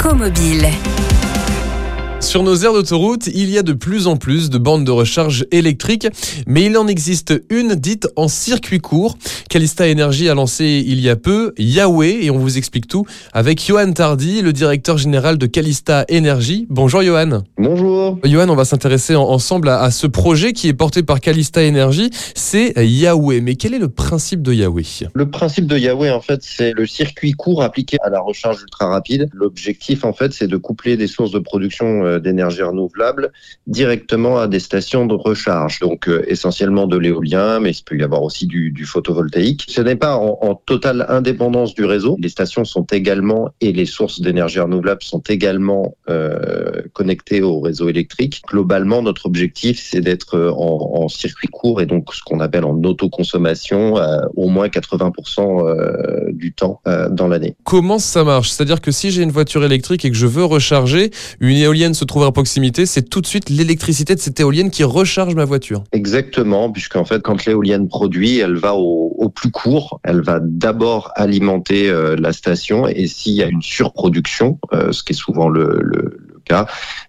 Écomobile. Sur nos aires d'autoroute, il y a de plus en plus de bandes de recharge électriques, mais il en existe une dite en circuit court. Calista Energy a lancé il y a peu Yahweh et on vous explique tout avec Johan Tardy, le directeur général de Calista Energy. Bonjour Johan. Bonjour. Johan, on va s'intéresser ensemble à, ce projet qui est porté par Calista Energy. C'est Yahweh. Mais quel est le principe de Yahweh? Le principe de Yahweh, en fait, c'est le circuit court appliqué à la recharge ultra rapide. L'objectif, en fait, c'est de coupler des sources de production euh, d'énergie renouvelable directement à des stations de recharge. Donc euh, essentiellement de l'éolien, mais il peut y avoir aussi du, photovoltaïque. Ce n'est pas en, totale indépendance du réseau. Les stations sont également et les sources d'énergie renouvelable sont également euh, connectées au réseau électrique. Globalement, notre objectif, c'est d'être en, circuit court et donc ce qu'on appelle en autoconsommation au moins 80% du temps dans l'année. Comment ça marche? C'est-à-dire que si j'ai une voiture électrique et que je veux recharger, une éolienne se trouve à proximité, c'est tout de suite l'électricité de cette éolienne qui recharge ma voiture. Exactement, puisqu'en fait, quand l'éolienne produit, elle va au, plus court. Elle va d'abord alimenter euh, la station et s'il y a une surproduction, euh, ce qui est souvent le, cas,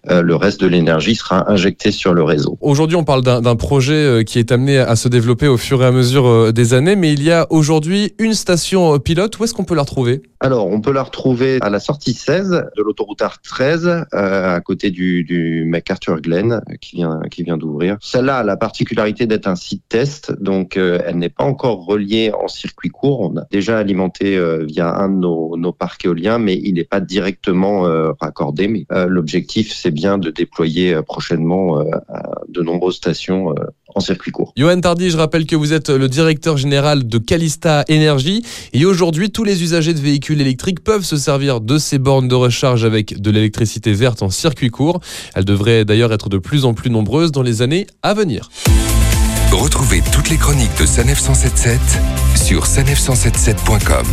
euh, le reste de l'énergie sera injecté sur le réseau. Aujourd'hui, on parle d'un projet qui est amené à se développer au fur et à mesure des années, mais il y a aujourd'hui une station pilote. Où est-ce qu'on peut la retrouver? Alors, on peut la retrouver à la sortie 16 de l'autoroute R13, euh, à côté du, du MacArthur Glen, qui vient, qui vient d'ouvrir. Celle-là a la particularité d'être un site test, donc euh, elle n'est pas encore reliée en circuit court. On a déjà alimenté euh, via un de nos, nos, parcs éoliens, mais il n'est pas directement raccordé. Mais l'objectif, c'est bien de déployer prochainement de nombreuses stations en circuit court. Johan Tardy, je rappelle que vous êtes le directeur général de Calista Energy et aujourd'hui tous les usagers de véhicules électriques peuvent se servir de ces bornes de recharge avec de l'électricité verte en circuit court. Elles devraient d'ailleurs être de plus en plus nombreuses dans les années à venir. Retrouvez toutes les chroniques de Sanef 177 sur sanef177.com.